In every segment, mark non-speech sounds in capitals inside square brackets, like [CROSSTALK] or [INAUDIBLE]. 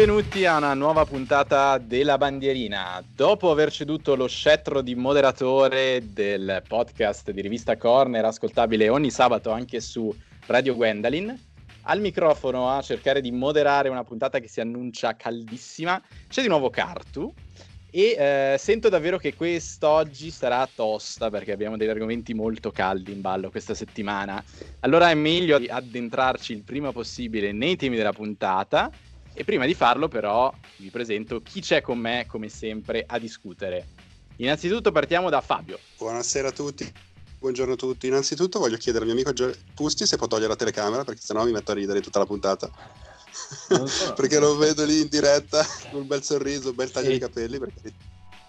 Benvenuti a una nuova puntata della bandierina. Dopo aver ceduto lo scettro di moderatore del podcast di rivista Corner, ascoltabile ogni sabato anche su Radio Gwendolyn, al microfono a cercare di moderare una puntata che si annuncia caldissima, c'è di nuovo Cartu. E eh, sento davvero che quest'oggi sarà tosta perché abbiamo degli argomenti molto caldi in ballo questa settimana. Allora è meglio addentrarci il prima possibile nei temi della puntata. E prima di farlo, però, vi presento chi c'è con me, come sempre, a discutere. Innanzitutto partiamo da Fabio. Buonasera a tutti. Buongiorno a tutti. Innanzitutto voglio chiedere al mio amico Pusti se può togliere la telecamera perché sennò mi metto a ridere tutta la puntata. So. [LAUGHS] perché lo vedo lì in diretta con [LAUGHS] un bel sorriso, un bel taglio e... di capelli. Perché...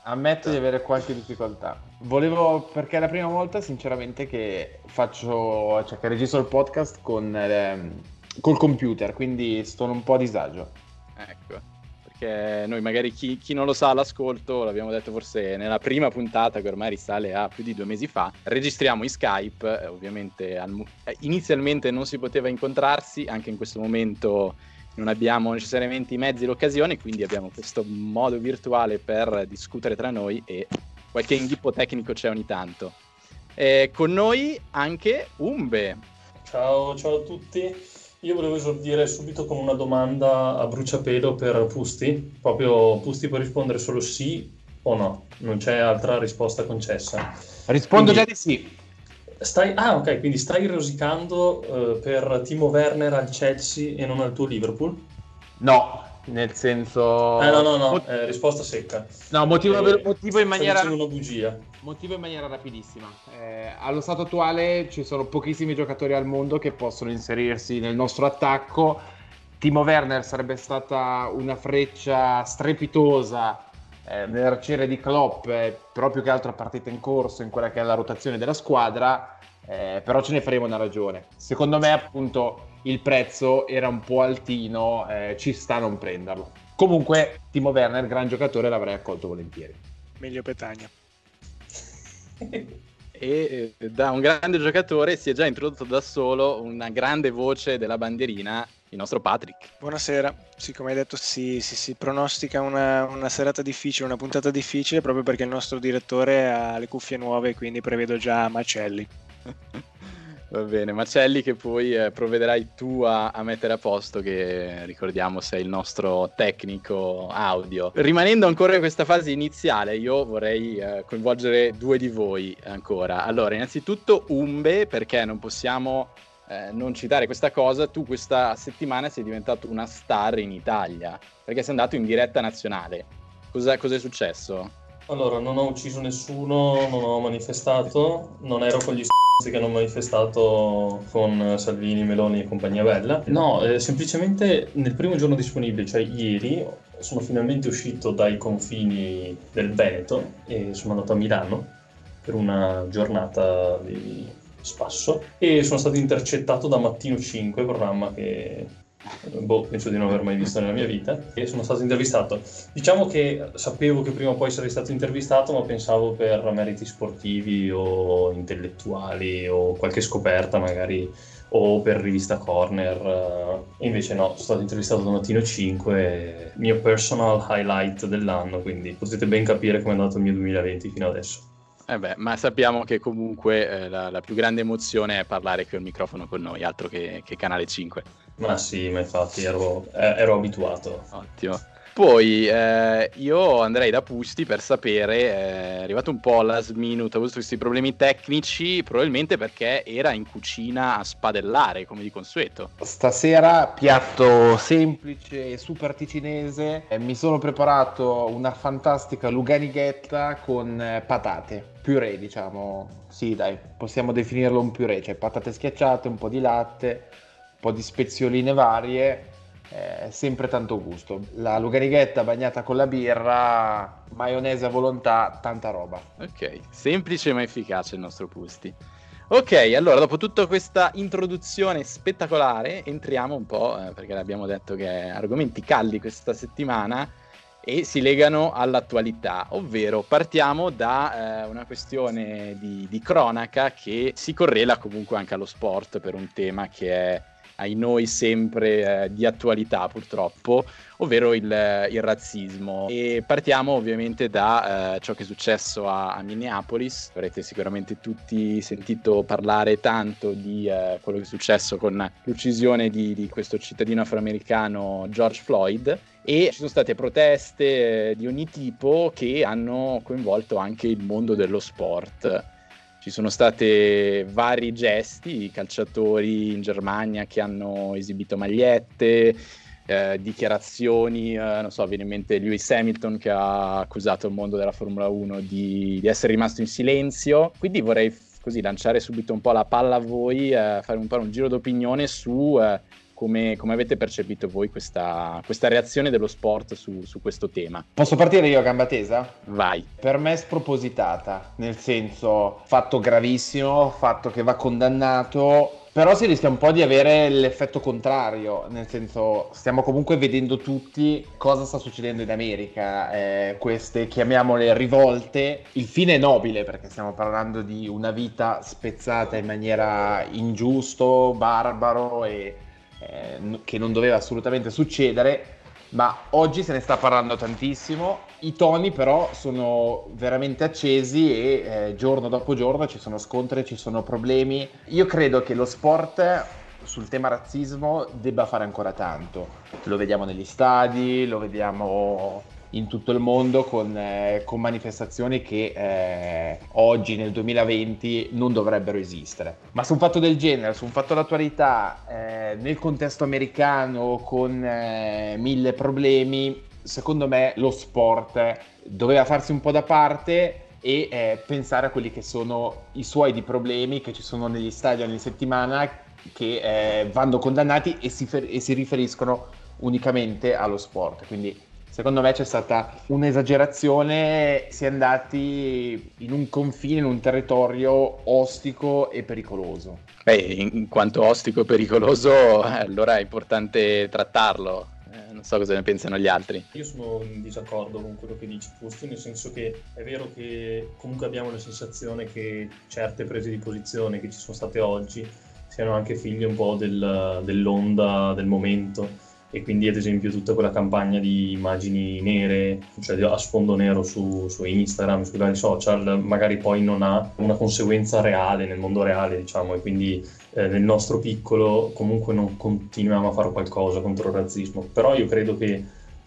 Ammetto di avere qualche difficoltà. Volevo, perché è la prima volta, sinceramente, che faccio, cioè che registro il podcast con, eh, col computer, quindi sto un po' a disagio. Ecco perché noi magari chi, chi, non lo sa all'ascolto, l'abbiamo detto forse nella prima puntata che ormai risale a più di due mesi fa, registriamo in Skype, eh, ovviamente al, eh, inizialmente non si poteva incontrarsi, anche in questo momento non abbiamo necessariamente i mezzi e l'occasione, quindi abbiamo questo modo virtuale per discutere tra noi e qualche inghippo tecnico c'è ogni tanto. E con noi anche Umbe. Ciao, ciao a tutti. Io volevo esordire subito con una domanda a bruciapelo per Pusti. Proprio Pusti può rispondere solo sì o no, non c'è altra risposta concessa. Rispondo quindi, già di sì. Stai, ah, ok, quindi stai rosicando uh, per Timo Werner al Chelsea e non al tuo Liverpool? No, nel senso... Eh, no, no, no, eh, risposta secca. No, motivo, eh, motivo in maniera... una bugia. Motivo in maniera rapidissima. Eh, allo stato attuale ci sono pochissimi giocatori al mondo che possono inserirsi nel nostro attacco. Timo Werner sarebbe stata una freccia strepitosa eh, nell'arciere di Klopp, eh, proprio che altra partita in corso in quella che è la rotazione della squadra, eh, però ce ne faremo una ragione. Secondo me appunto il prezzo era un po' altino, eh, ci sta a non prenderlo. Comunque Timo Werner, gran giocatore, l'avrei accolto volentieri. Meglio Petagna. [LAUGHS] e eh, da un grande giocatore si è già introdotto da solo una grande voce della bandierina, il nostro Patrick. Buonasera, sì, come hai detto si, si, si pronostica una, una, serata difficile, una puntata difficile proprio perché il nostro direttore ha le cuffie nuove quindi prevedo già macelli. [LAUGHS] Va bene, Macelli che poi eh, provvederai tu a, a, mettere a posto, che ricordiamo sei il nostro tecnico audio. Rimanendo ancora in questa fase iniziale, io vorrei eh, coinvolgere due di voi ancora. Allora, innanzitutto Umbe, perché non possiamo eh, non citare questa cosa, tu questa settimana sei diventato una star in Italia, perché sei andato in diretta nazionale. Cosa, cosa è successo? Allora, non ho ucciso nessuno, non ho manifestato, non ero con gli che hanno manifestato con Salvini, Meloni e compagnia bella. No, eh, semplicemente nel primo giorno disponibile, cioè ieri, sono finalmente uscito dai confini del Veneto e sono andato a Milano per una giornata di spasso e sono stato intercettato da Mattino 5, programma che boh, penso di non aver mai visto nella mia vita, e sono stato intervistato. Diciamo che sapevo che prima o poi sarei stato intervistato, ma pensavo per meriti sportivi o intellettuali o qualche scoperta magari o per rivista Corner invece no, sono stato intervistato da Mattino 5 mio personal highlight dell'anno quindi potete ben capire come è andato il mio 2020 fino adesso eh beh, ma sappiamo che comunque eh, la, la, più grande emozione è parlare qui al microfono con noi, altro che, che Canale 5. Ma sì, ma infatti ero, eh, ero abituato. Ottimo. Poi eh, io andrei da Pusti per sapere, eh, è arrivato un po' last minute, ha avuto questi problemi tecnici, probabilmente perché era in cucina a spadellare, come di consueto. Stasera piatto semplice, super ticinese, eh, mi sono preparato una fantastica luganighetta con eh, patate, purè diciamo, sì dai, possiamo definirlo un purè, cioè patate schiacciate, un po' di latte, po' di spezioline varie eh, sempre tanto gusto. La luganighetta bagnata con la birra, maionese a volontà, tanta roba. Ok, semplice ma efficace il nostro Pusti. Ok, allora dopo tutta questa introduzione spettacolare, entriamo un po', eh, perché abbiamo detto che argomenti caldi questa settimana e si legano all'attualità, ovvero partiamo da eh, una questione di, di cronaca che si correla comunque anche allo sport per un tema che è ai noi sempre eh, di attualità purtroppo, ovvero il, il, razzismo. E partiamo ovviamente da eh, ciò che è successo a, a, Minneapolis. Avrete sicuramente tutti sentito parlare tanto di eh, quello che è successo con l'uccisione di, di questo cittadino afroamericano George Floyd e ci sono state proteste eh, di ogni tipo che hanno coinvolto anche il mondo dello sport. Ci sono stati vari gesti, calciatori in Germania che hanno esibito magliette, eh, dichiarazioni, eh, non so, viene in mente Lewis Hamilton che ha accusato il mondo della Formula 1 di, di essere rimasto in silenzio. Quindi vorrei così lanciare subito un po' la palla a voi, eh, fare un po' un giro d'opinione su eh, come, come, avete percepito voi questa, questa reazione dello sport su, su, questo tema? Posso partire io a gamba tesa? Vai. Per me è spropositata, nel senso fatto gravissimo, fatto che va condannato, però si rischia un po' di avere l'effetto contrario, nel senso stiamo comunque vedendo tutti cosa sta succedendo in America, eh, queste chiamiamole rivolte, il fine è nobile perché stiamo parlando di una vita spezzata in maniera ingiusto, barbaro e eh, che non doveva assolutamente succedere, ma oggi se ne sta parlando tantissimo. I toni però sono veramente accesi e eh, giorno dopo giorno ci sono scontri, ci sono problemi. Io credo che lo sport sul tema razzismo debba fare ancora tanto. Lo vediamo negli stadi, lo vediamo in tutto il mondo con, eh, con manifestazioni che eh, oggi nel 2020 non dovrebbero esistere. Ma su un fatto del genere, su un fatto d'attualità, eh, nel contesto americano con eh, mille problemi, secondo me lo sport doveva farsi un po' da parte e eh, pensare a quelli che sono i suoi di problemi che ci sono negli stadi ogni settimana che eh, vanno condannati e si, fer- e si riferiscono unicamente allo sport. Quindi Secondo me c'è stata un'esagerazione, si è andati in un confine, in un territorio ostico e pericoloso. Beh, in quanto ostico e pericoloso, allora è importante trattarlo. Eh, non so cosa ne pensano gli altri. Io sono in disaccordo con quello che dici Pusti, nel senso che è vero che comunque abbiamo la sensazione che certe prese di posizione che ci sono state oggi siano anche figlie un po' del, dell'onda del momento e quindi ad esempio tutta quella campagna di immagini nere, cioè a sfondo nero su, su, Instagram, sui vari social, magari poi non ha una conseguenza reale nel mondo reale, diciamo, e quindi eh, nel nostro piccolo comunque non continuiamo a fare qualcosa contro il razzismo. Però io credo che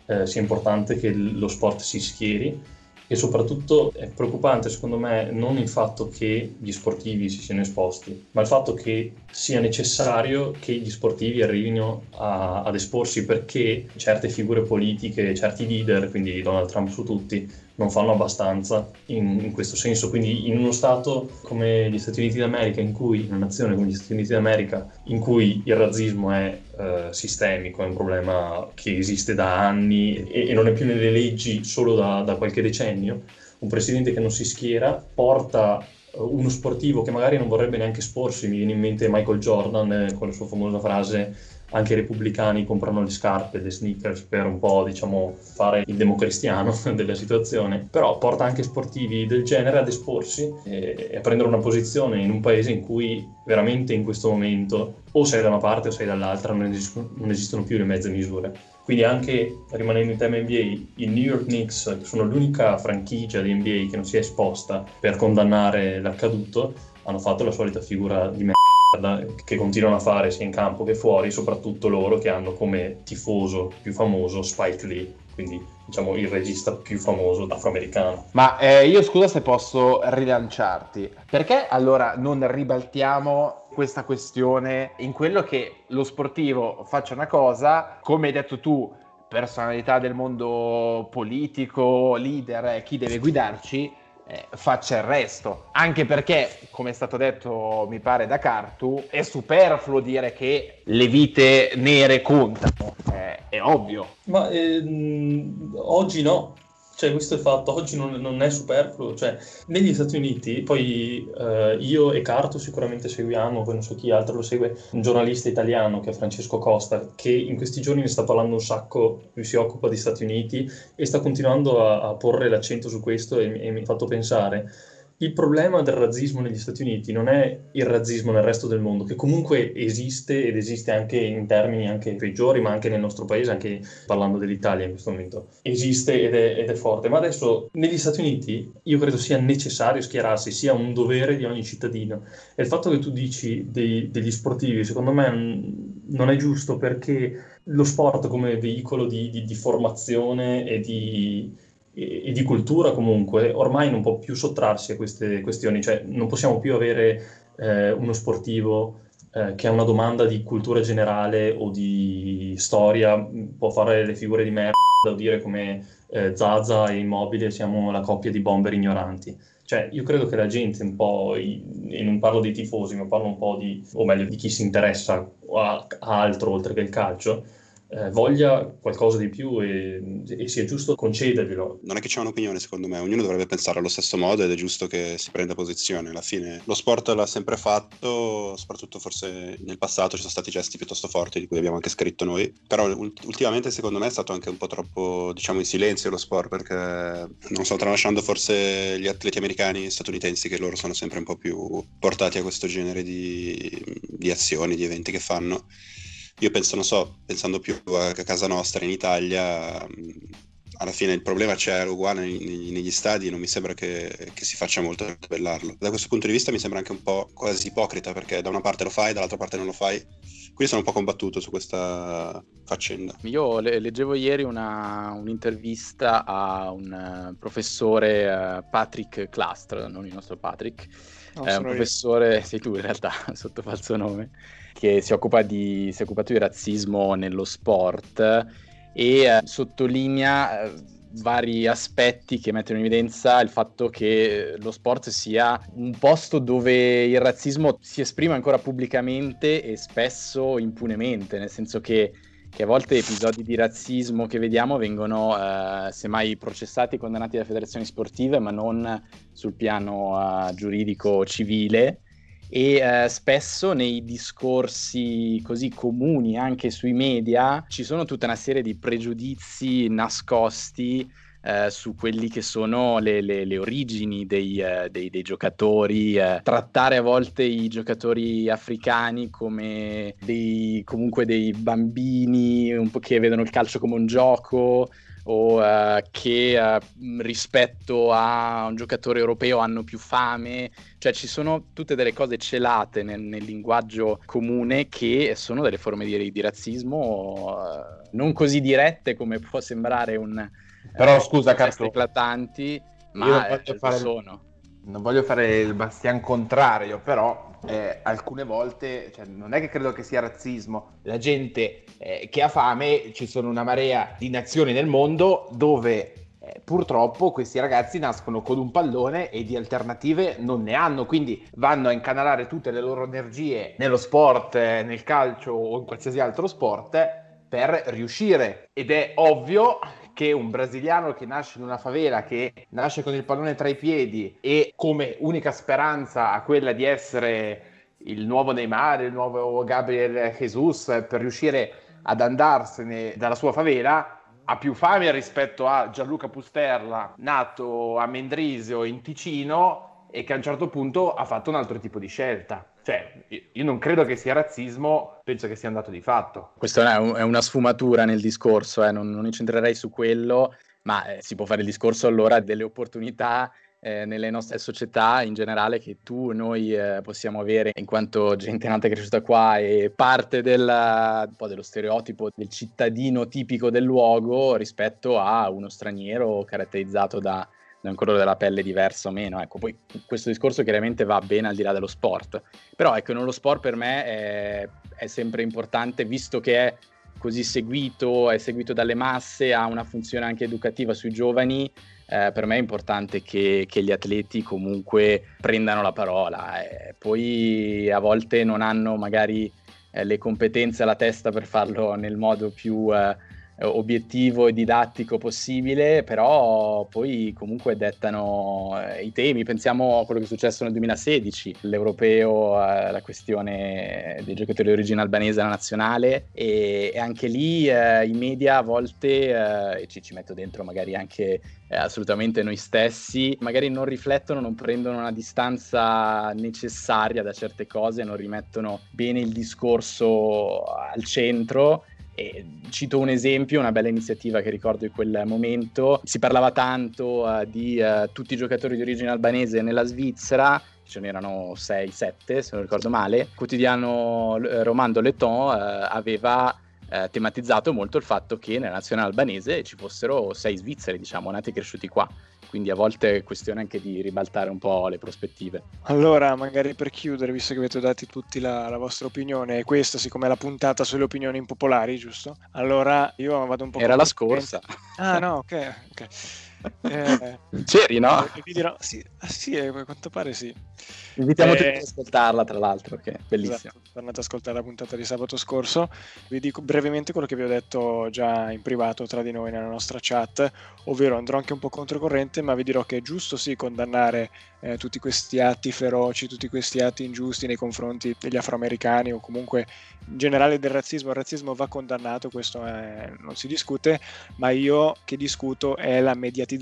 eh, sia importante che lo sport si schieri e soprattutto è preoccupante secondo me non il fatto che gli sportivi si siano esposti, ma il fatto che sia necessario che gli sportivi arrivino a, ad esporsi perché certe figure politiche, certi leader, quindi Donald Trump su tutti, non fanno abbastanza in, in, questo senso. Quindi in uno Stato come gli Stati Uniti d'America, in cui, una nazione come gli Stati Uniti d'America, in cui il razzismo è eh, sistemico, è un problema che esiste da anni e, e non è più nelle leggi solo da, da qualche decennio, un presidente che non si schiera porta eh, uno sportivo che magari non vorrebbe neanche esporsi, mi viene in mente Michael Jordan eh, con la sua famosa frase anche i repubblicani comprano le scarpe, le sneakers per un po' diciamo fare il democristiano [LAUGHS] della situazione, però porta anche sportivi del genere ad esporsi e, a prendere una posizione in un paese in cui veramente in questo momento o sei da una parte o sei dall'altra, non, esist- non esistono più le mezze misure. Quindi anche rimanendo in tema NBA, i New York Knicks sono l'unica franchigia di NBA che non si è esposta per condannare l'accaduto, hanno fatto la solita figura di me che continuano a fare sia in campo che fuori, soprattutto loro che hanno come tifoso più famoso Spike Lee, quindi diciamo il regista più famoso afroamericano. Ma eh, io scusa se posso rilanciarti, perché allora non ribaltiamo questa questione in quello che lo sportivo faccia una cosa, come hai detto tu, personalità del mondo politico, leader, chi deve guidarci, eh, faccia il resto. Anche perché, come è stato detto, mi pare da Cartu, è superfluo dire che le vite nere contano. Eh, è ovvio. Ma ehm, oggi no. Cioè, questo è fatto, oggi non, non, è superfluo. Cioè, negli Stati Uniti, poi eh, io e Carto sicuramente seguiamo, poi non so chi altro lo segue, un giornalista italiano che è Francesco Costa, che in questi giorni ne sta parlando un sacco, lui si occupa di Stati Uniti e sta continuando a, a porre l'accento su questo e, e mi ha fatto pensare il problema del razzismo negli Stati Uniti non è il razzismo nel resto del mondo, che comunque esiste ed esiste anche in termini anche peggiori, ma anche nel nostro paese, anche parlando dell'Italia in questo momento. Esiste ed è, ed è forte. Ma adesso negli Stati Uniti io credo sia necessario schierarsi, sia un dovere di ogni cittadino. E il fatto che tu dici dei, degli sportivi, secondo me non è giusto perché lo sport come veicolo di, di, di formazione e di e, di cultura comunque ormai non può più sottrarsi a queste questioni, cioè non possiamo più avere eh, uno sportivo eh, che ha una domanda di cultura generale o di storia, può fare le figure di merda o dire come eh, Zaza e Immobile siamo la coppia di bomber ignoranti. Cioè, io credo che la gente un po', e non parlo dei tifosi, ma parlo un po' di, o meglio, di chi si interessa a altro oltre che il calcio, eh, voglia qualcosa di più e, e, sia giusto concederglielo. Non è che c'è un'opinione secondo me, ognuno dovrebbe pensare allo stesso modo ed è giusto che si prenda posizione. Alla fine lo sport l'ha sempre fatto, soprattutto forse nel passato ci sono stati gesti piuttosto forti di cui abbiamo anche scritto noi, però ultimamente secondo me è stato anche un po' troppo diciamo in silenzio lo sport perché non so, tralasciando forse gli atleti americani e statunitensi che loro sono sempre un po' più portati a questo genere di, di azioni, di eventi che fanno io penso, non so, pensando più a casa nostra in Italia, alla fine il problema c'è uguale negli stadi, non mi sembra che, che, si faccia molto per tabellarlo. Da questo punto di vista mi sembra anche un po' quasi ipocrita, perché da una parte lo fai, dall'altra parte non lo fai. Quindi sono un po' combattuto su questa faccenda. Io le- leggevo ieri una, un'intervista a un uh, professore uh, Patrick Clastre, non il nostro Patrick, no, è un professore, io. sei tu in realtà, [LAUGHS] sotto falso nome, che si occupa di, si è occupato di razzismo nello sport e eh, sottolinea eh, vari aspetti che mettono in evidenza il fatto che lo sport sia un posto dove il razzismo si esprime ancora pubblicamente e spesso impunemente, nel senso che, che a volte episodi di razzismo che vediamo vengono eh, semmai processati e condannati dalle federazioni sportive, ma non sul piano eh, giuridico civile e eh, spesso nei discorsi così comuni anche sui media ci sono tutta una serie di pregiudizi nascosti eh, su quelli che sono le, le, le origini dei, eh, dei, dei giocatori, eh, trattare a volte i giocatori africani come dei, comunque dei bambini un po' che vedono il calcio come un gioco, o uh, che uh, rispetto a un giocatore europeo hanno più fame, cioè ci sono tutte delle cose celate nel, nel linguaggio comune che sono delle forme di, di razzismo uh, non così dirette come può sembrare un... Però scusa Carlo, eclatanti, ma eh, fare... sono. Non voglio fare il bastian contrario, però eh, alcune volte, cioè, non è che credo che sia razzismo, la gente eh, che ha fame, ci sono una marea di nazioni nel mondo dove eh, purtroppo questi ragazzi nascono con un pallone e di alternative non ne hanno, quindi vanno a incanalare tutte le loro energie nello sport, eh, nel calcio o in qualsiasi altro sport per riuscire. Ed è ovvio che un brasiliano che nasce in una favela, che nasce con il pallone tra i piedi e come unica speranza ha quella di essere il nuovo Neymar, il nuovo Gabriel Jesus per riuscire ad andarsene dalla sua favela, ha più fame rispetto a Gianluca Pusterla, nato a Mendrisio in Ticino e che a un certo punto ha fatto un altro tipo di scelta. Cioè, io non credo che sia razzismo, penso che sia un dato di fatto. Questa è una sfumatura nel discorso, eh? non, non incentrerei su quello, ma eh, si può fare il discorso allora delle opportunità eh, nelle nostre società in generale che tu e noi eh, possiamo avere in quanto gente nata e cresciuta qua e parte del, un po' dello stereotipo del cittadino tipico del luogo rispetto a uno straniero caratterizzato da un colore della pelle diverso o meno. Ecco, poi questo discorso chiaramente va bene al di là dello sport. Però ecco, nello sport per me è, è sempre importante, visto che è così seguito, è seguito dalle masse, ha una funzione anche educativa sui giovani, eh, per me è importante che, che, gli atleti comunque prendano la parola. Eh, poi a volte non hanno magari eh, le competenze alla testa per farlo nel modo più eh, obiettivo e didattico possibile, però poi comunque dettano eh, i temi. Pensiamo a quello che è successo nel 2016, l'europeo, eh, la questione dei giocatori di origine albanese alla nazionale e, e anche lì eh, i media a volte, eh, e ci, ci, metto dentro magari anche eh, assolutamente noi stessi, magari non riflettono, non prendono una distanza necessaria da certe cose, non rimettono bene il discorso al centro e cito un esempio, una bella iniziativa che ricordo in quel momento. Si parlava tanto uh, di uh, tutti i giocatori di origine albanese nella Svizzera, ce n'erano 6-7 se non ricordo male. Il quotidiano uh, Romando Leton aveva tematizzato molto il fatto che nella nazionale albanese ci fossero 6 svizzeri, diciamo, nati e cresciuti qua quindi a volte è questione anche di ribaltare un po' le prospettive. Allora, magari per chiudere, visto che avete dato tutti la, la vostra opinione, e questa siccome è la puntata sulle opinioni impopolari, giusto? Allora io vado un po'... Era la scorsa. Ah no, ok, ok. Eh, C'eri, no? Vi dirò, sì, ah, sì, a quanto pare sì. Invitiamo eh, tutti ad ascoltarla, tra l'altro, che è bellissima. Esatto, tornate ad ascoltare la puntata di sabato scorso. Vi dico brevemente quello che vi ho detto già in privato tra di noi nella nostra chat, ovvero andrò anche un po' controcorrente, ma vi dirò che è giusto sì condannare eh, tutti questi atti feroci, tutti questi atti ingiusti nei confronti degli afroamericani o comunque in generale del razzismo. Il razzismo va condannato, questo è, non si discute, ma io che discuto è la mediatizzazione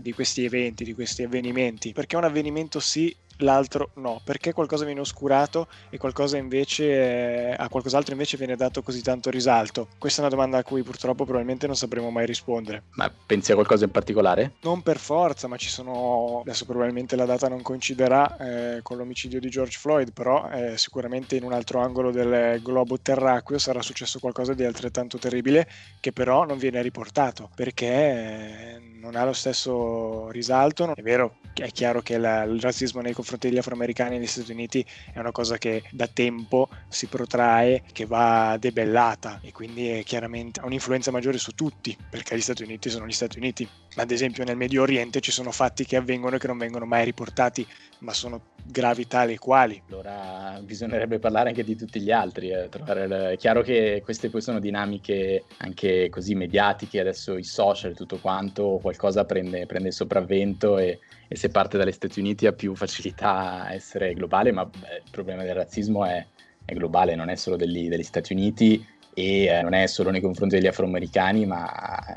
di questi eventi, di questi avvenimenti, perché un avvenimento sì l'altro no, perché qualcosa viene oscurato e qualcosa invece a qualcos'altro invece viene dato così tanto risalto? Questa è una domanda a cui purtroppo probabilmente non sapremo mai rispondere. Ma pensi a qualcosa in particolare? Non per forza, ma ci sono adesso probabilmente la data non coinciderà eh, con l'omicidio di George Floyd, però eh, sicuramente in un altro angolo del globo terracqueo sarà successo qualcosa di altrettanto terribile che però non viene riportato perché eh, non ha lo stesso risalto. È vero, è chiaro che la, il razzismo nei confronti degli afroamericani negli Stati Uniti è una cosa che da tempo si protrae, che va debellata e quindi è chiaramente ha un'influenza maggiore su tutti, perché gli Stati Uniti sono gli Stati Uniti. Ad esempio nel Medio Oriente ci sono fatti che avvengono e che non vengono mai riportati, ma sono gravi tali e quali. Allora bisognerebbe parlare anche di tutti gli altri. Eh, è chiaro che queste poi sono dinamiche anche così mediatiche, adesso i social e tutto quanto, qualcosa prende, prende il sopravvento e, e, se parte dagli Stati Uniti ha più facilità a essere globale, ma beh, il problema del razzismo è, è globale, non è solo degli, degli Stati Uniti e eh, non è solo nei confronti degli afroamericani ma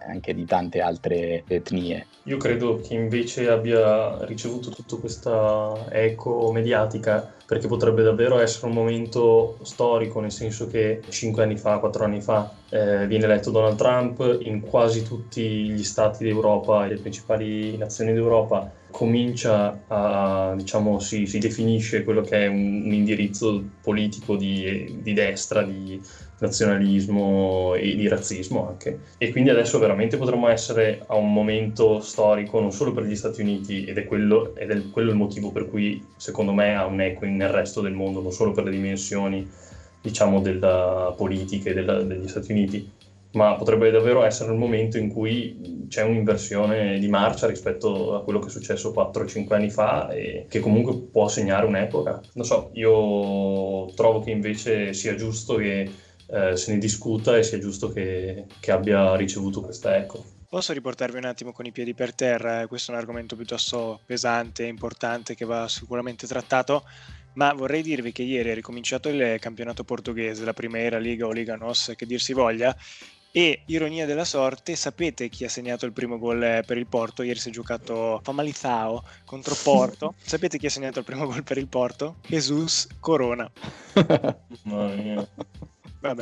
anche di tante altre etnie. Io credo che invece abbia ricevuto tutta questa eco mediatica perché potrebbe davvero essere un momento storico, nel senso che cinque anni fa, quattro anni fa eh, viene eletto Donald Trump, in quasi tutti gli stati d'Europa e le principali nazioni d'Europa comincia a, diciamo, si, si definisce quello che è un, un indirizzo politico di, di destra, di nazionalismo e di razzismo anche. E quindi adesso veramente potremmo essere a un momento storico non solo per gli Stati Uniti ed è quello, ed è quello il motivo per cui secondo me ha un eco nel resto del mondo, non solo per le dimensioni diciamo della politica della, degli Stati Uniti, ma potrebbe davvero essere il momento in cui c'è un'inversione di marcia rispetto a quello che è successo 4-5 anni fa e che comunque può segnare un'epoca. Non so, io trovo che invece sia giusto che eh, se ne discuta e sia giusto che, che abbia ricevuto questa eco. Posso riportarvi un attimo con i piedi per terra? Questo è un argomento piuttosto pesante e importante che va sicuramente trattato, ma vorrei dirvi che ieri è ricominciato il campionato portoghese, la Primera Liga o Liga NOS, che dir si voglia, e ironia della sorte, sapete chi ha segnato il primo gol per il Porto? Ieri si è giocato Famalizao contro Porto. [LAUGHS] sapete chi ha segnato il primo gol per il Porto? Jesus Corona. Mamma mia.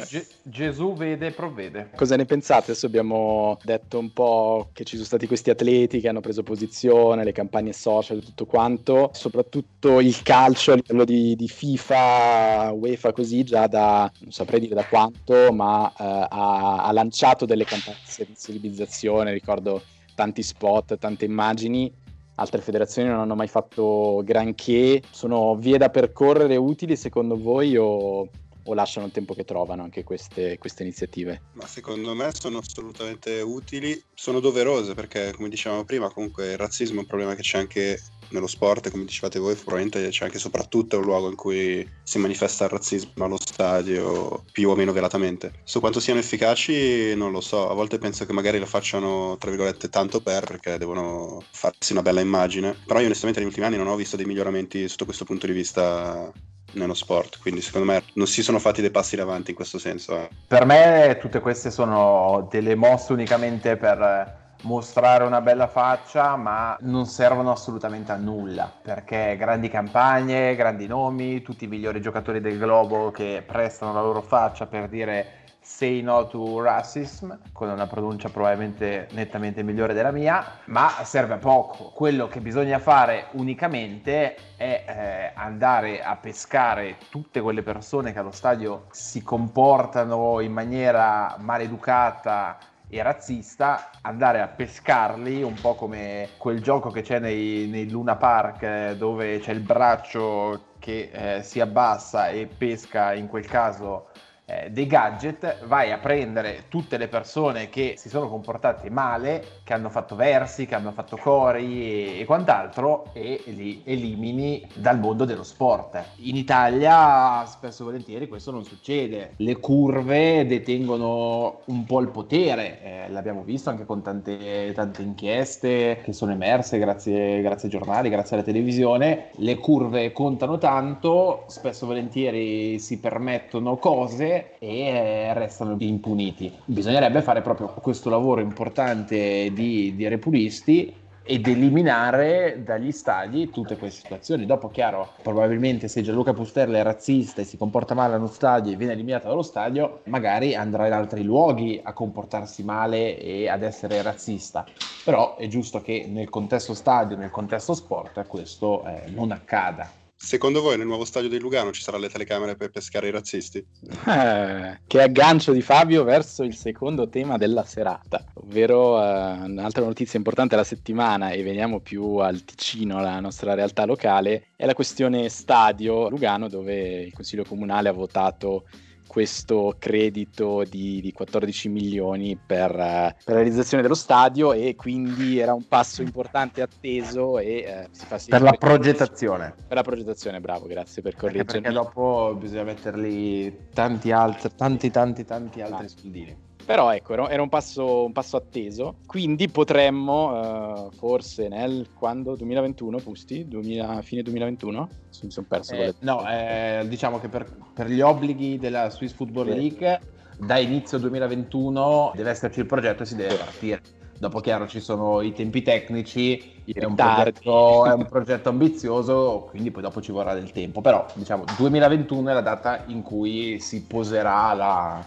Ge- Gesù vede e provvede. Cosa ne pensate? Adesso abbiamo detto un po' che ci sono stati questi atleti che hanno preso posizione, le campagne social tutto quanto, soprattutto il calcio a livello di, di, FIFA, UEFA così, già da, non saprei dire da quanto, ma eh, ha, ha lanciato delle campagne di sensibilizzazione, ricordo tanti spot, tante immagini altre federazioni non hanno mai fatto granché. Sono vie da percorrere utili secondo voi o o lasciano il tempo che trovano anche queste, queste iniziative? Ma secondo me sono assolutamente utili, sono doverose perché come dicevamo prima comunque il razzismo è un problema che c'è anche nello sport, come dicevate voi, probabilmente c'è anche soprattutto un luogo in cui si manifesta il razzismo allo stadio, più o meno velatamente. Su quanto siano efficaci non lo so, a volte penso che magari lo facciano, tra virgolette, tanto per, perché devono farsi una bella immagine, però io onestamente negli ultimi anni non ho visto dei miglioramenti sotto questo punto di vista nello sport, quindi secondo me non si sono fatti dei passi in avanti in questo senso. Eh. Per me tutte queste sono delle mosse unicamente per mostrare una bella faccia, ma non servono assolutamente a nulla, perché grandi campagne, grandi nomi, tutti i migliori giocatori del globo che prestano la loro faccia per dire Say No to Racism, con una pronuncia probabilmente nettamente migliore della mia, ma serve a poco. Quello che bisogna fare unicamente è eh, andare a pescare tutte quelle persone che allo stadio si comportano in maniera maleducata e razzista, andare a pescarli, un po' come quel gioco che c'è nei, nei Luna Park eh, dove c'è il braccio che eh, si abbassa e pesca in quel caso eh, dei gadget, vai a prendere tutte le persone che si sono comportate male, che hanno fatto versi, che hanno fatto cori e, e quant'altro e li elimini dal mondo dello sport. In Italia spesso e volentieri questo non succede, le curve detengono un po' il potere, eh, l'abbiamo visto anche con tante, tante inchieste che sono emerse grazie, grazie ai giornali, grazie alla televisione, le curve contano tanto, spesso e volentieri si permettono cose e eh, restano impuniti. Bisognerebbe fare proprio questo lavoro importante di, di repulisti ed eliminare dagli stadi tutte queste situazioni. Dopo, chiaro, probabilmente se Gianluca Pusterla è razzista e si comporta male allo stadio e viene eliminato dallo stadio, magari andrà in altri luoghi a comportarsi male e ad essere razzista. Però è giusto che nel contesto stadio, nel contesto sport, questo eh, non accada. Secondo voi nel nuovo stadio di Lugano ci saranno le telecamere per pescare i razzisti? Eh, che aggancio di Fabio verso il secondo tema della serata, ovvero eh, un'altra notizia importante della settimana e veniamo più al Ticino, la nostra realtà locale, è la questione stadio Lugano dove il Consiglio Comunale ha votato questo credito di, di 14 milioni per, uh, per, la realizzazione dello stadio e quindi era un passo importante atteso e uh, si fa per la progettazione. Per la progettazione bravo grazie per correggermi. perché, perché dopo bisogna metterli tanti altri tanti tanti tanti altri ah. soldini però ecco, era un passo, un passo atteso, quindi potremmo uh, forse nel quando 2021, Pusti? 2000, fine 2021? Mi sono perso. Eh, no, eh, diciamo che per, per, gli obblighi della Swiss Football sì. League da inizio 2021 deve esserci il progetto e si deve partire. Dopo, chiaro, ci sono i tempi tecnici, è un, progetto, è un, progetto, ambizioso, quindi poi dopo ci vorrà del tempo. Però, diciamo, 2021 è la data in cui si poserà la,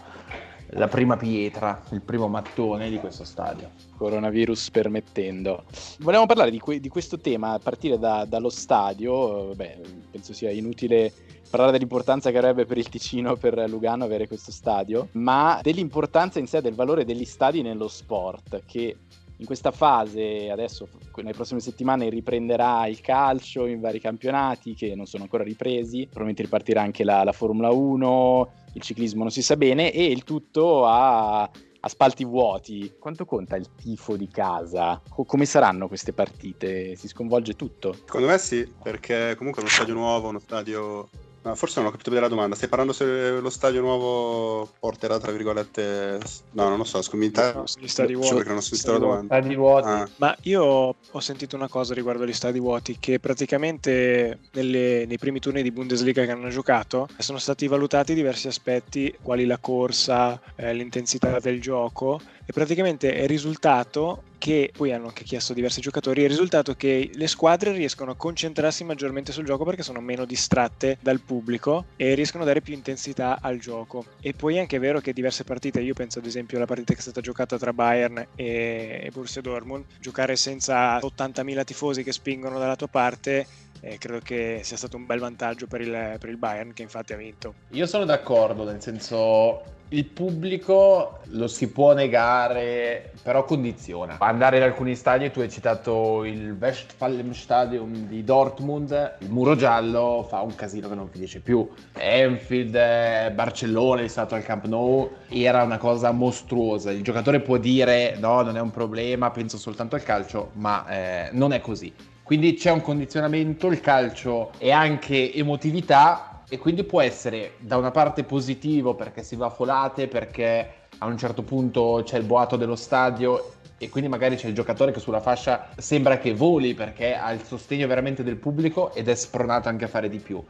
la prima pietra, il primo mattone di questo stadio. Coronavirus permettendo. Volevamo parlare di, que- di questo tema a partire da, dallo stadio. Beh, penso sia inutile parlare dell'importanza che avrebbe per il Ticino, per Lugano avere questo stadio, ma dell'importanza in sé del valore degli stadi nello sport, che in questa fase, adesso nelle prossime settimane riprenderà il calcio in vari campionati che non sono ancora ripresi, probabilmente ripartirà anche la, la Formula 1, il ciclismo non si sa bene e il tutto a, a spalti vuoti. Quanto conta il tifo di casa? Co- come saranno queste partite? Si sconvolge tutto? Secondo me sì, perché comunque è uno stadio nuovo, uno stadio No, forse non ho capito bene la domanda. Stai parlando se lo stadio nuovo porterà, tra virgolette. No, non lo so, scommetà. No, gli stadi vuoti. Perché non ho sentito la domanda. Stadi vuoti. Ah. Ma io ho sentito una cosa riguardo agli stadi vuoti: che praticamente nelle, nei primi turni di Bundesliga che hanno giocato sono stati valutati diversi aspetti, quali la corsa, eh, l'intensità del gioco. E praticamente è risultato che poi hanno anche chiesto diversi giocatori, il risultato è che le squadre riescono a concentrarsi maggiormente sul gioco perché sono meno distratte dal pubblico e riescono a dare più intensità al gioco. E poi è anche vero che diverse partite, io penso ad esempio alla partita che è stata giocata tra Bayern e Borussia Dortmund, giocare senza 80.000 tifosi che spingono dalla tua parte e credo che sia stato un bel vantaggio per il, per il Bayern che infatti ha vinto. Io sono d'accordo, nel senso il pubblico lo si può negare, però condiziona. Andare in alcuni stadi, tu hai citato il Westfalenstadion di Dortmund, il muro giallo fa un casino che non finisce più. Enfield, Barcellona è stato al Camp Nou, era una cosa mostruosa. Il giocatore può dire no, non è un problema, penso soltanto al calcio, ma eh, non è così. Quindi c'è un condizionamento, il calcio è anche emotività e quindi può essere da una parte positivo perché si va a folate, perché a un certo punto c'è il boato dello stadio e quindi magari c'è il giocatore che sulla fascia sembra che voli perché ha il sostegno veramente del pubblico ed è spronato anche a fare di più.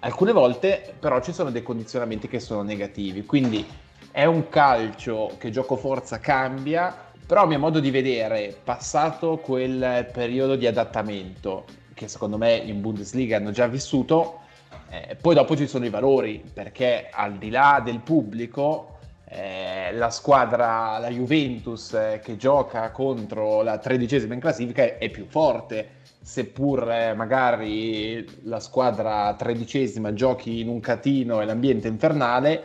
Alcune volte però ci sono dei condizionamenti che sono negativi, quindi è un calcio che gioco forza cambia, però a mio modo di vedere, passato quel periodo di adattamento che secondo me in Bundesliga hanno già vissuto, eh, poi dopo ci sono i valori, perché al di là del pubblico, eh, la squadra, la Juventus eh, che gioca contro la tredicesima in classifica è, più forte, seppur eh, magari la squadra tredicesima giochi in un catino e l'ambiente infernale,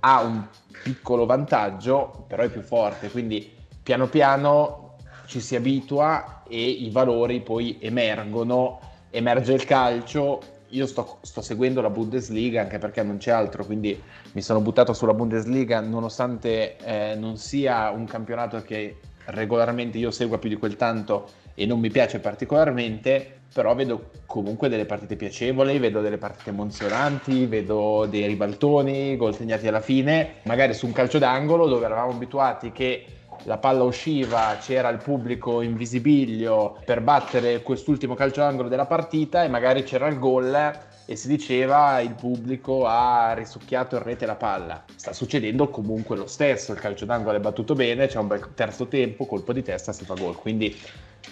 ha un piccolo vantaggio, però è più forte, quindi piano piano ci si abitua e i valori poi emergono, emerge il calcio. Io sto, sto, seguendo la Bundesliga anche perché non c'è altro, quindi mi sono buttato sulla Bundesliga nonostante eh, non sia un campionato che regolarmente io segua più di quel tanto e non mi piace particolarmente, però vedo comunque delle partite piacevoli, vedo delle partite emozionanti, vedo dei ribaltoni, gol segnati alla fine, magari su un calcio d'angolo dove eravamo abituati che la palla usciva, c'era il pubblico in visibilio per battere quest'ultimo calcio d'angolo della partita e magari c'era il gol e si diceva il pubblico ha risucchiato in rete la palla. Sta succedendo comunque lo stesso, il calcio d'angolo è battuto bene, c'è un bel terzo tempo, colpo di testa, si fa gol. Quindi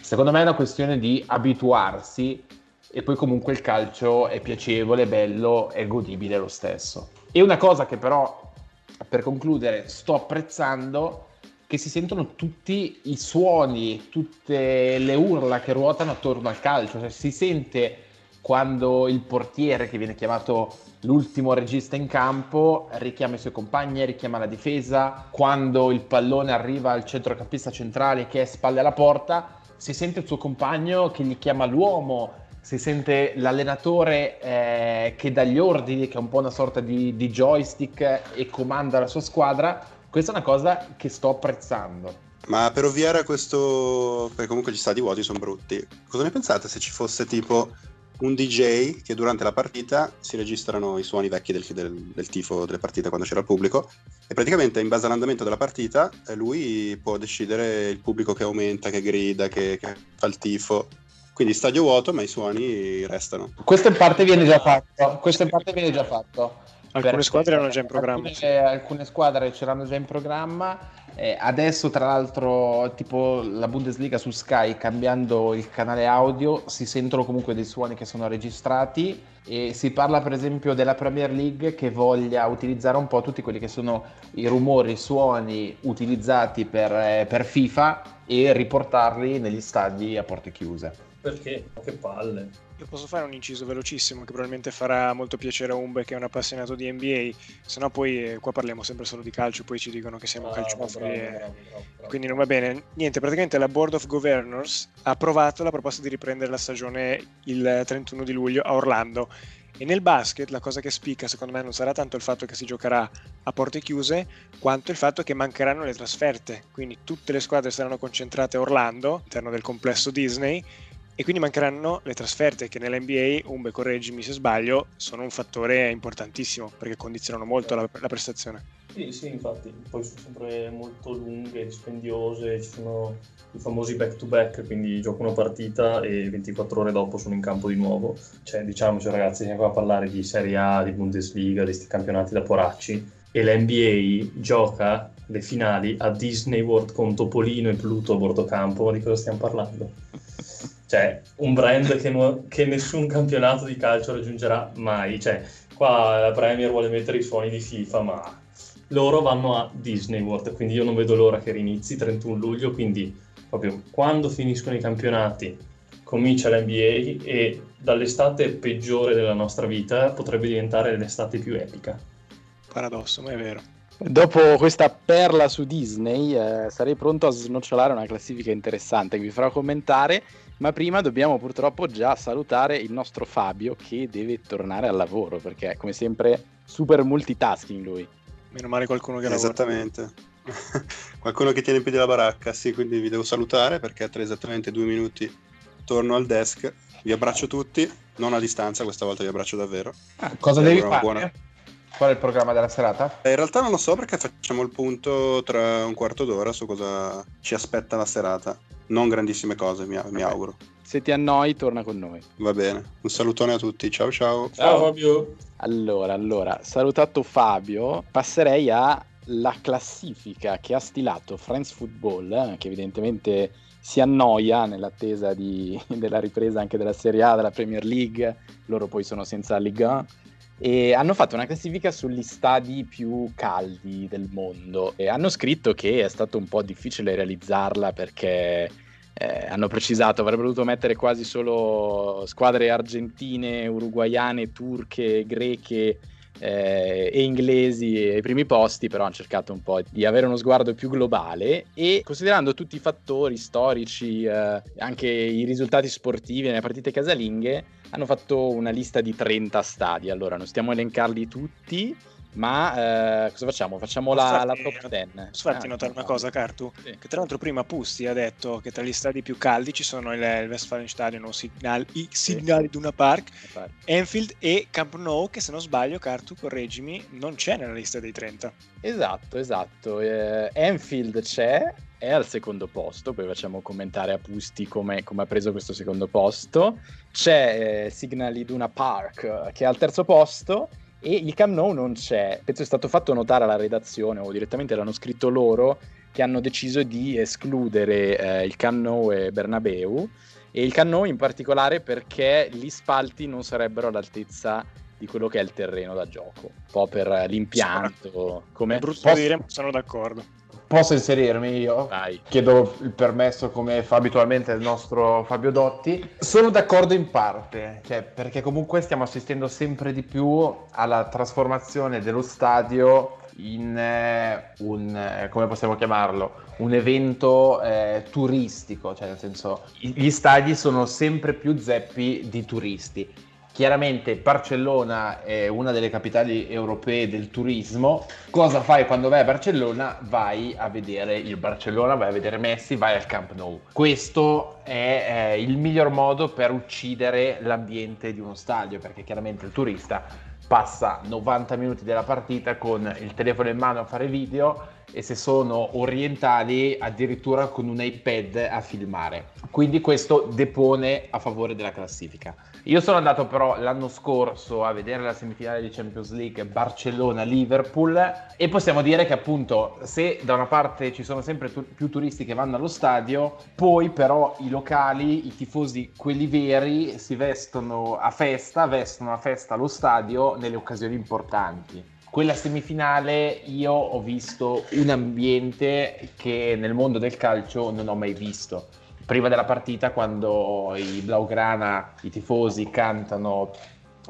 secondo me è una questione di abituarsi e poi comunque il calcio è piacevole, bello, è godibile lo stesso. E una cosa che però, per concludere, sto apprezzando che si sentono tutti i suoni, tutte le urla che ruotano attorno al calcio, cioè si sente quando il portiere che viene chiamato l'ultimo regista in campo richiama i suoi compagni, richiama la difesa, quando il pallone arriva al centrocampista centrale che è spalle alla porta, si sente il suo compagno che gli chiama l'uomo, si sente l'allenatore eh, che dà gli ordini, che è un po' una sorta di, di joystick e comanda la sua squadra questa è una cosa che sto apprezzando. Ma per ovviare a questo, perché comunque gli stadi vuoti sono brutti, cosa ne pensate se ci fosse tipo un DJ che durante la partita si registrano i suoni vecchi del, del, del, tifo delle partite quando c'era il pubblico e praticamente in base all'andamento della partita eh, lui può decidere il pubblico che aumenta, che grida, che, che fa il tifo. Quindi stadio vuoto ma i suoni restano. Questo in parte viene già fatto. Questo in parte viene già fatto. Alcune squadre erano già in programma. Alcune, alcune squadre ce l'hanno già in programma. Eh, adesso, tra l'altro, tipo la Bundesliga su Sky, cambiando il canale audio, si sentono comunque dei suoni che sono registrati. E si parla, per esempio, della Premier League che voglia utilizzare un po' tutti quelli che sono i rumori, i suoni utilizzati per, eh, per FIFA e riportarli negli stadi a porte chiuse. Perché? Che palle. Io posso fare un inciso velocissimo che probabilmente farà molto piacere a Umbe che è un appassionato di NBA, se no poi eh, qua parliamo sempre solo di calcio, poi ci dicono che siamo ah, calciofili e... quindi non va bene. Niente, praticamente la Board of Governors ha approvato la proposta di riprendere la stagione il 31 di luglio a Orlando e nel basket la cosa che spicca secondo me non sarà tanto il fatto che si giocherà a porte chiuse, quanto il fatto che mancheranno le trasferte. Quindi tutte le squadre saranno concentrate a Orlando, all'interno del complesso Disney, e quindi mancheranno le trasferte che nell'NBA, Umbe correggimi se sbaglio, sono un fattore importantissimo perché condizionano molto la, la prestazione. Sì, sì, infatti, poi sono sempre molto lunghe, dispendiose, ci sono i famosi back to back, quindi gioco una partita e 24 ore dopo sono in campo di nuovo. Cioè, diciamoci ragazzi, siamo qua a parlare di Serie A, di Bundesliga, di questi campionati da poracci e l'NBA gioca le finali a Disney World con Topolino e Pluto a bordo campo, ma di cosa stiamo parlando? Cioè un brand che, no, che, nessun campionato di calcio raggiungerà mai. Cioè, qua la Premier vuole mettere i suoni di FIFA, ma loro vanno a Disney World, quindi io non vedo l'ora che rinizi 31 luglio, quindi proprio quando finiscono i campionati comincia l'NBA e dall'estate peggiore della nostra vita potrebbe diventare l'estate più epica. Paradosso, ma è vero. Dopo questa perla su Disney eh, sarei pronto a snocciolare una classifica interessante che vi farò commentare, ma prima dobbiamo purtroppo già salutare il nostro Fabio che deve tornare al lavoro perché come sempre super multitasking lui. Meno male qualcuno che lavora. Esattamente. [LAUGHS] qualcuno che tiene in piedi la baracca, sì, quindi vi devo salutare perché tra esattamente due minuti torno al desk, vi abbraccio tutti, non a distanza, questa volta vi abbraccio davvero. Ah, cosa devi fare? Buona... Qual è il programma della serata? Eh, in realtà non lo so perché facciamo il punto tra un quarto d'ora su cosa ci aspetta la serata. Non grandissime cose, mi, mi auguro. Se ti annoi, torna con noi. Va bene. Un salutone a tutti. Ciao ciao. Ciao Fabio. Allora, allora, salutato Fabio, passerei alla classifica che ha stilato Friends Football, eh, che evidentemente si annoia nell'attesa di, [LAUGHS] della ripresa anche della Serie A, della Premier League. Loro poi sono senza Liga 1 e hanno fatto una classifica sugli stadi più caldi del mondo e hanno scritto che è stato un po' difficile realizzarla perché eh, hanno precisato avrebbero dovuto mettere quasi solo squadre argentine, uruguayane, turche, greche eh, e inglesi ai primi posti, però hanno cercato un po' di avere uno sguardo più globale e considerando tutti i fattori storici, eh, anche i risultati sportivi nelle partite casalinghe, hanno fatto una lista di 30 stadi. Allora, non stiamo a elencarli tutti, ma eh, cosa facciamo? Facciamo la, la, top 10. Posso farti ah, notare una cosa, Cartu? Sì. Che tra l'altro prima Pusti ha detto che tra gli stadi più caldi ci sono il, il Westfalenstadion o Signal, i Signali sì. Duna Park, Park, Enfield e Camp Nou, che se non sbaglio, Cartu, correggimi, non c'è nella lista dei 30. Esatto, esatto. Eh, Enfield c'è, è al secondo posto, poi facciamo commentare a Pusti come, come ha preso questo secondo posto. C'è eh, Signal Iduna Park che è al terzo posto e il Camp Nou non c'è. Penso è stato fatto notare alla redazione o direttamente l'hanno scritto loro che hanno deciso di escludere eh, il Camp Nou e Bernabeu e il Camp Nou in particolare perché gli spalti non sarebbero all'altezza di quello che è il terreno da gioco, un po' per l'impianto. Come... È brutto Posso... dire, sono d'accordo. Posso inserirmi io? Vai. Chiedo il permesso come fa abitualmente il nostro Fabio Dotti. Sono d'accordo in parte, cioè, perché comunque stiamo assistendo sempre di più alla trasformazione dello stadio in eh, un, eh, come possiamo chiamarlo, un evento eh, turistico, cioè nel senso gli stadi sono sempre più zeppi di turisti Chiaramente Barcellona è una delle capitali europee del turismo. Cosa fai quando vai a Barcellona? Vai a vedere il Barcellona, vai a vedere Messi, vai al Camp Nou. Questo è eh, il miglior modo per uccidere l'ambiente di uno stadio, perché chiaramente il turista passa 90 minuti della partita con il telefono in mano a fare video e se sono orientali addirittura con un iPad a filmare. Quindi questo depone a favore della classifica. Io sono andato però l'anno scorso a vedere la semifinale di Champions League Barcellona-Liverpool e possiamo dire che appunto se da una parte ci sono sempre tu- più turisti che vanno allo stadio, poi però i locali, i tifosi, quelli veri, si vestono a festa, vestono a festa allo stadio nelle occasioni importanti quella semifinale io ho visto un ambiente che nel mondo del calcio non ho mai visto prima della partita quando i Blaugrana, i tifosi cantano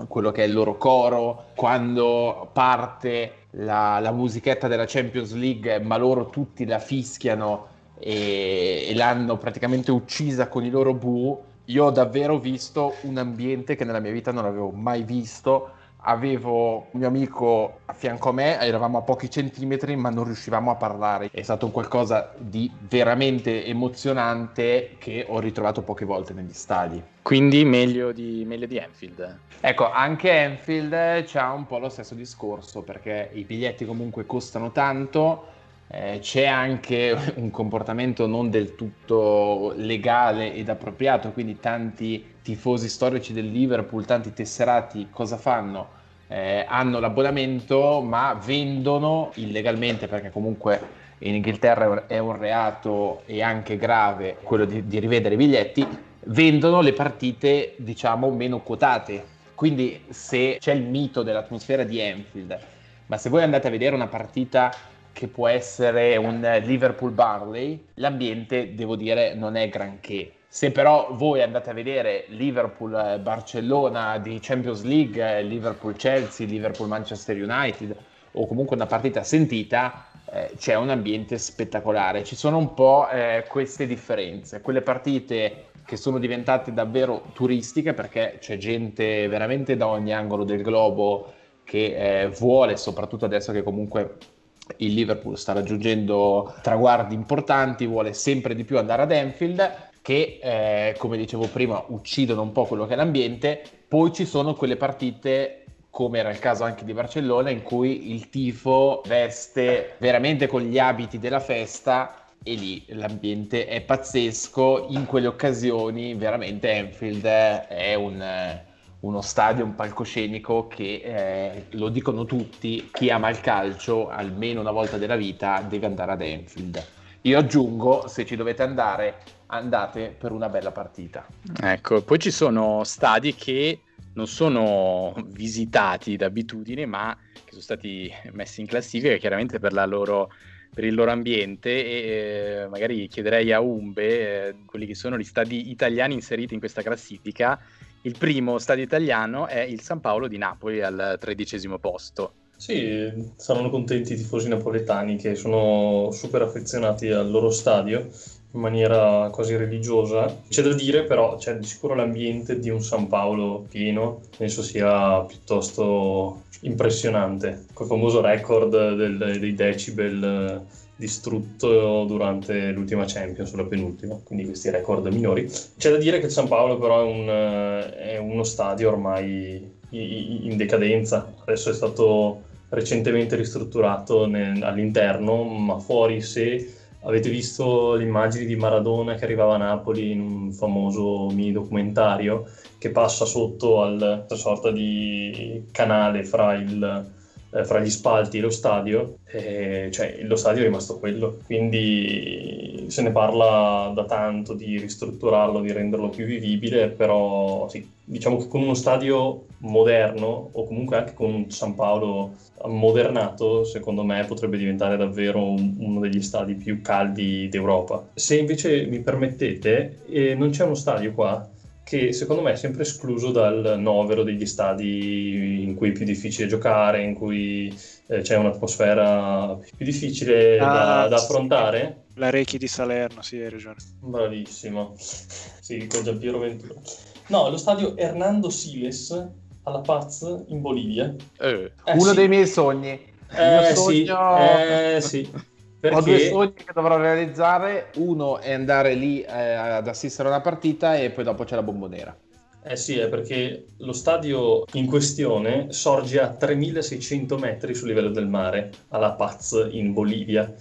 quello che è il loro coro, quando parte la, la musichetta della Champions League, ma loro tutti la fischiano e, e l'hanno praticamente uccisa con i loro bu. Io ho davvero visto un ambiente che nella mia vita non avevo mai visto avevo un mio amico a fianco a me, eravamo a pochi centimetri ma non riuscivamo a parlare. È stato qualcosa di veramente emozionante che ho ritrovato poche volte negli stadi. Quindi meglio di, meglio di Enfield. Ecco, anche Enfield c'ha un po' lo stesso discorso perché i biglietti comunque costano tanto. Eh, c'è anche [LAUGHS] un comportamento non del tutto legale ed appropriato, quindi tanti tifosi storici del Liverpool, tanti tesserati, cosa fanno? Eh, hanno l'abbonamento ma vendono illegalmente perché comunque in Inghilterra è un reato e anche grave quello di, di rivedere i biglietti, vendono le partite diciamo meno quotate. Quindi se c'è il mito dell'atmosfera di Enfield, ma se voi andate a vedere una partita che può essere un Liverpool Barley, l'ambiente devo dire non è granché Se però voi andate a vedere Liverpool-Barcellona di Champions League, Liverpool-Chelsea, Liverpool-Manchester United o comunque una partita sentita, eh, c'è un ambiente spettacolare. Ci sono un po' eh, queste differenze. Quelle partite che sono diventate davvero turistiche perché c'è gente veramente da ogni angolo del globo che eh, vuole, soprattutto adesso che comunque il Liverpool sta raggiungendo traguardi importanti, vuole sempre di più andare ad Anfield, che eh, come dicevo prima uccidono un po' quello che è l'ambiente. Poi ci sono quelle partite come era il caso anche di Barcellona, in cui il tifo veste veramente con gli abiti della festa e lì l'ambiente è pazzesco. In quelle occasioni, veramente Anfield è un, uno stadio, un palcoscenico che eh, lo dicono tutti: chi ama il calcio, almeno una volta della vita, deve andare ad Anfield. Io aggiungo, se ci dovete andare, andate per una bella partita. Ecco, poi ci sono stadi che non sono visitati d'abitudine, ma che sono stati messi in classifica chiaramente per, loro, per il loro ambiente e eh, magari chiederei a Umbe eh, quelli che sono gli stadi italiani inseriti in questa classifica. Il primo stadio italiano è il San Paolo di Napoli al tredicesimo posto. Sì, saranno contenti i tifosi napoletani che sono super affezionati al loro stadio in maniera quasi religiosa. C'è da dire però, c'è di sicuro l'ambiente di un San Paolo pieno, penso sia piuttosto impressionante. Quel famoso record del, dei decibel distrutto durante l'ultima Champions, la penultima, quindi questi record minori. C'è da dire che il San Paolo però è, un, è uno stadio ormai in decadenza, adesso è stato recentemente ristrutturato nel, all'interno, ma fuori se Avete visto le immagini di Maradona che arrivava a Napoli in un famoso mini documentario che passa sotto al sorta di canale fra, il, eh, fra gli spalti e lo stadio? E, cioè, lo stadio è rimasto quello, quindi se ne parla da tanto di ristrutturarlo, di renderlo più vivibile, però sì, diciamo che con uno stadio moderno o comunque anche con un San Paolo ammodernato, secondo me potrebbe diventare davvero un, uno degli stadi più caldi d'Europa. Se invece mi permettete, eh, non c'è uno stadio qua che secondo me è sempre escluso dal novero degli stadi in cui è più difficile giocare, in cui eh, c'è un'atmosfera più difficile ah, da, da, affrontare. La Rechi di Salerno, sì, hai ragione. Bravissimo. Sì, con Giampiero Ventura. No, lo stadio Hernando Siles alla Paz in Bolivia. Eh. Eh, Uno sì. dei miei sogni. Eh, sogno... sì, eh, sì. [LAUGHS] Perché... Ho due sogni che dovrò realizzare. Uno è andare lì eh, ad assistere a una partita e poi dopo c'è la bombonera. Eh sì, è perché lo stadio in questione sorge a 3600 metri sul livello del mare, alla Paz in Bolivia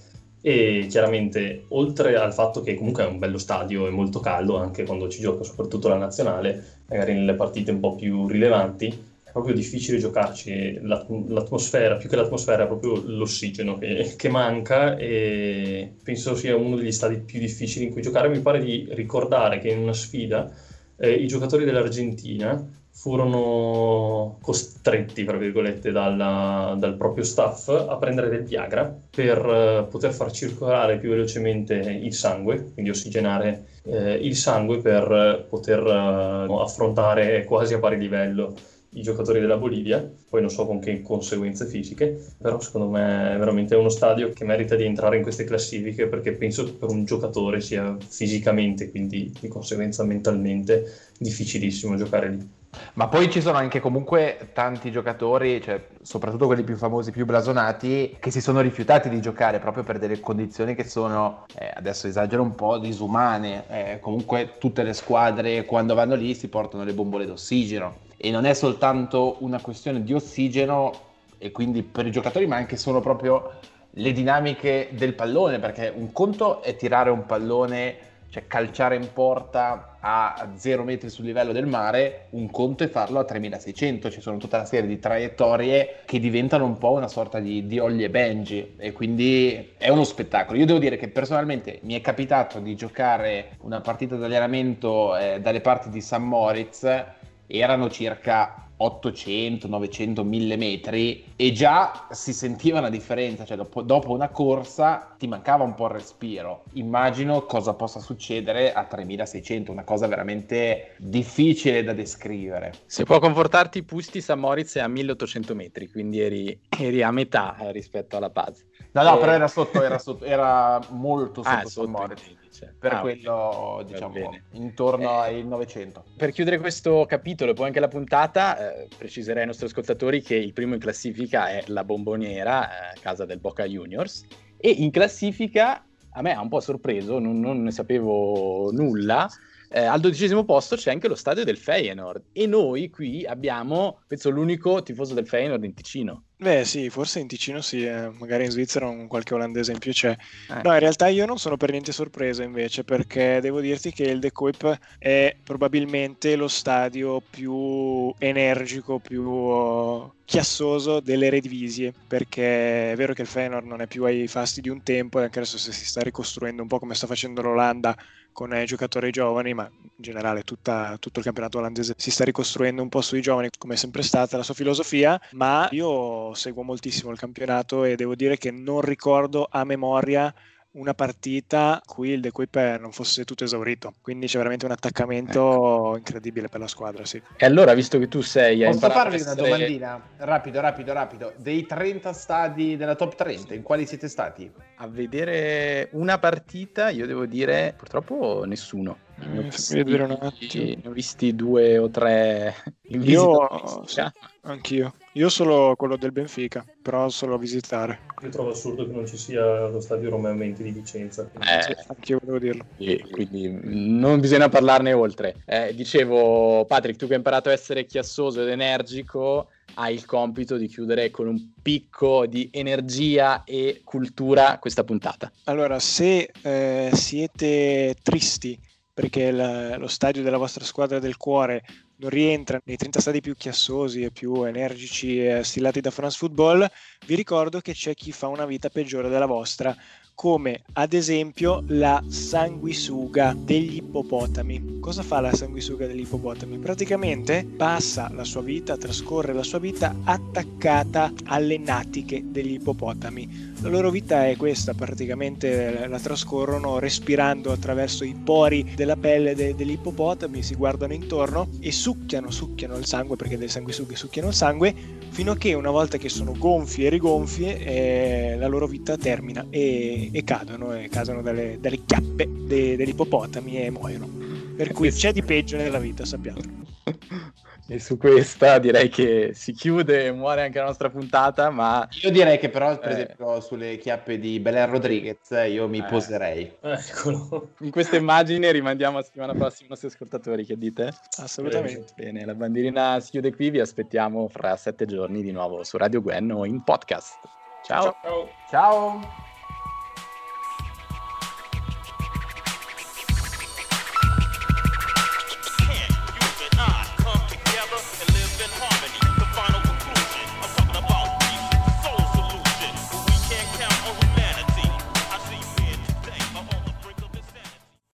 e chiaramente oltre al fatto che comunque è un bello stadio e molto caldo anche quando ci gioca soprattutto la nazionale, magari nelle partite un po' più rilevanti, è proprio difficile giocarci, l'atmosfera, più che l'atmosfera è proprio l'ossigeno che, che manca e penso sia uno degli stadi più difficili in cui giocare. Mi pare di ricordare che in una sfida eh, i giocatori dell'Argentina furono costretti, tra virgolette, dalla, dal proprio staff a prendere del Viagra per uh, poter far circolare più velocemente il sangue, quindi ossigenare eh, il sangue per poter uh, affrontare quasi a pari livello i giocatori della Bolivia, poi non so con che conseguenze fisiche, però secondo me è veramente uno stadio che merita di entrare in queste classifiche perché penso che per un giocatore sia fisicamente, quindi di conseguenza mentalmente, difficilissimo giocare lì. Ma poi ci sono anche comunque tanti giocatori, cioè, soprattutto quelli più famosi, più blasonati, che si sono rifiutati di giocare proprio per delle condizioni che sono, eh, adesso esagero un po', disumane. Eh, comunque tutte le squadre quando vanno lì si portano le bombole d'ossigeno e non è soltanto una questione di ossigeno e quindi per i giocatori, ma anche solo proprio le dinamiche del pallone, perché un conto è tirare un pallone, cioè calciare in porta a 0 metri sul livello del mare, un conto è farlo a 3600, ci sono tutta una serie di traiettorie che diventano un po' una sorta di, di Olli e Benji e quindi è uno spettacolo. Io devo dire che personalmente mi è capitato di giocare una partita di allenamento eh, dalle parti di San Moritz erano circa 800, 900, 1000 metri e già si sentiva una differenza, cioè dopo, dopo, una corsa ti mancava un po' il respiro. Immagino cosa possa succedere a 3600, una cosa veramente difficile da descrivere. Se può confortarti, Pusti San Moritz è a 1800 metri, quindi eri, eri a metà rispetto alla Paz. No, no, e... però era sotto, era, sotto, era molto sotto, ah, sotto dice. Per ah, quello, diciamo, intorno eh, ai 900. Per chiudere questo capitolo e poi anche la puntata, eh, preciserei ai nostri ascoltatori che il primo in classifica è la Bomboniera, eh, casa del Boca Juniors, e in classifica a me ha un po' sorpreso, non, non ne sapevo nulla, eh, al dodicesimo posto c'è anche lo stadio del Feyenoord e noi qui abbiamo, penso, l'unico tifoso del Feyenoord in Ticino. Beh sì, forse in Ticino sì, eh. magari in Svizzera un qualche olandese in più c'è. Eh. No, in realtà io non sono per niente sorpreso invece perché devo dirti che il De Kuip è probabilmente lo stadio più energico, più chiassoso delle Eredivisie perché è vero che il Feyenoord non è più ai fasti di un tempo e anche adesso si sta ricostruendo un po' come sta facendo l'Olanda con i giocatori giovani, ma in generale tutta, tutto il campionato olandese si sta ricostruendo un po' sui giovani, come è sempre stata la sua filosofia, ma io seguo moltissimo il campionato e devo dire che non ricordo a memoria una partita cui il De Kuip non fosse tutto esaurito. Quindi c'è veramente un attaccamento ecco. incredibile per la squadra. Sì. E allora, visto che tu sei. Posso farvi essere... una domandina? Rapido, rapido, rapido. Dei 30 stadi della top 30, in quali siete stati? A vedere una partita, io devo dire, purtroppo nessuno. Ne ho, visti, ne ho visti due o tre in io, sì, [LAUGHS] anch'io. Io solo quello del Benfica, però solo a visitare. Io trovo assurdo che non ci sia lo stadio Romeo Menti di Vicenza. Eh, sì, anch'io volevo dirlo. Sì, quindi non bisogna parlarne oltre. Eh, dicevo, Patrick, tu che hai imparato a essere chiassoso ed energico, hai il compito di chiudere con un picco di energia e cultura questa puntata. Allora, se eh, siete tristi perché la, lo stadio della vostra squadra del cuore non rientra nei 30 stadi più chiassosi e più energici e stilati da France Football, vi ricordo che c'è chi fa una vita peggiore della vostra, come ad esempio la sanguisuga degli ippopotami. Cosa fa la sanguisuga degli ippopotami? Praticamente passa la sua vita, trascorre la sua vita attaccata alle natiche degli ippopotami. La loro vita è questa, praticamente la trascorrono respirando attraverso i pori della pelle de- degli ippopotami, si guardano intorno e succhiano, succhiano il sangue, perché delle sanguisughe succhiano il sangue, fino a che una volta che sono gonfie e rigonfie eh, la loro vita termina e e, cadono, e cadono dalle, dalle chiappe de, degli ippopotami e muoiono. Per cui c'è di peggio nella vita, sappiamo. [LAUGHS] E su questa direi che si chiude e muore anche la nostra puntata, ma... Io direi che però, per eh... esempio, sulle chiappe di Belen Rodriguez io mi eh... poserei. Eccolo. In questa immagine rimandiamo a settimana prossima i nostri ascoltatori, che dite? Assolutamente. Bene, la bandierina si chiude qui, vi aspettiamo fra sette giorni di nuovo su Radio Gwen o in podcast. Ciao. Ciao. Ciao.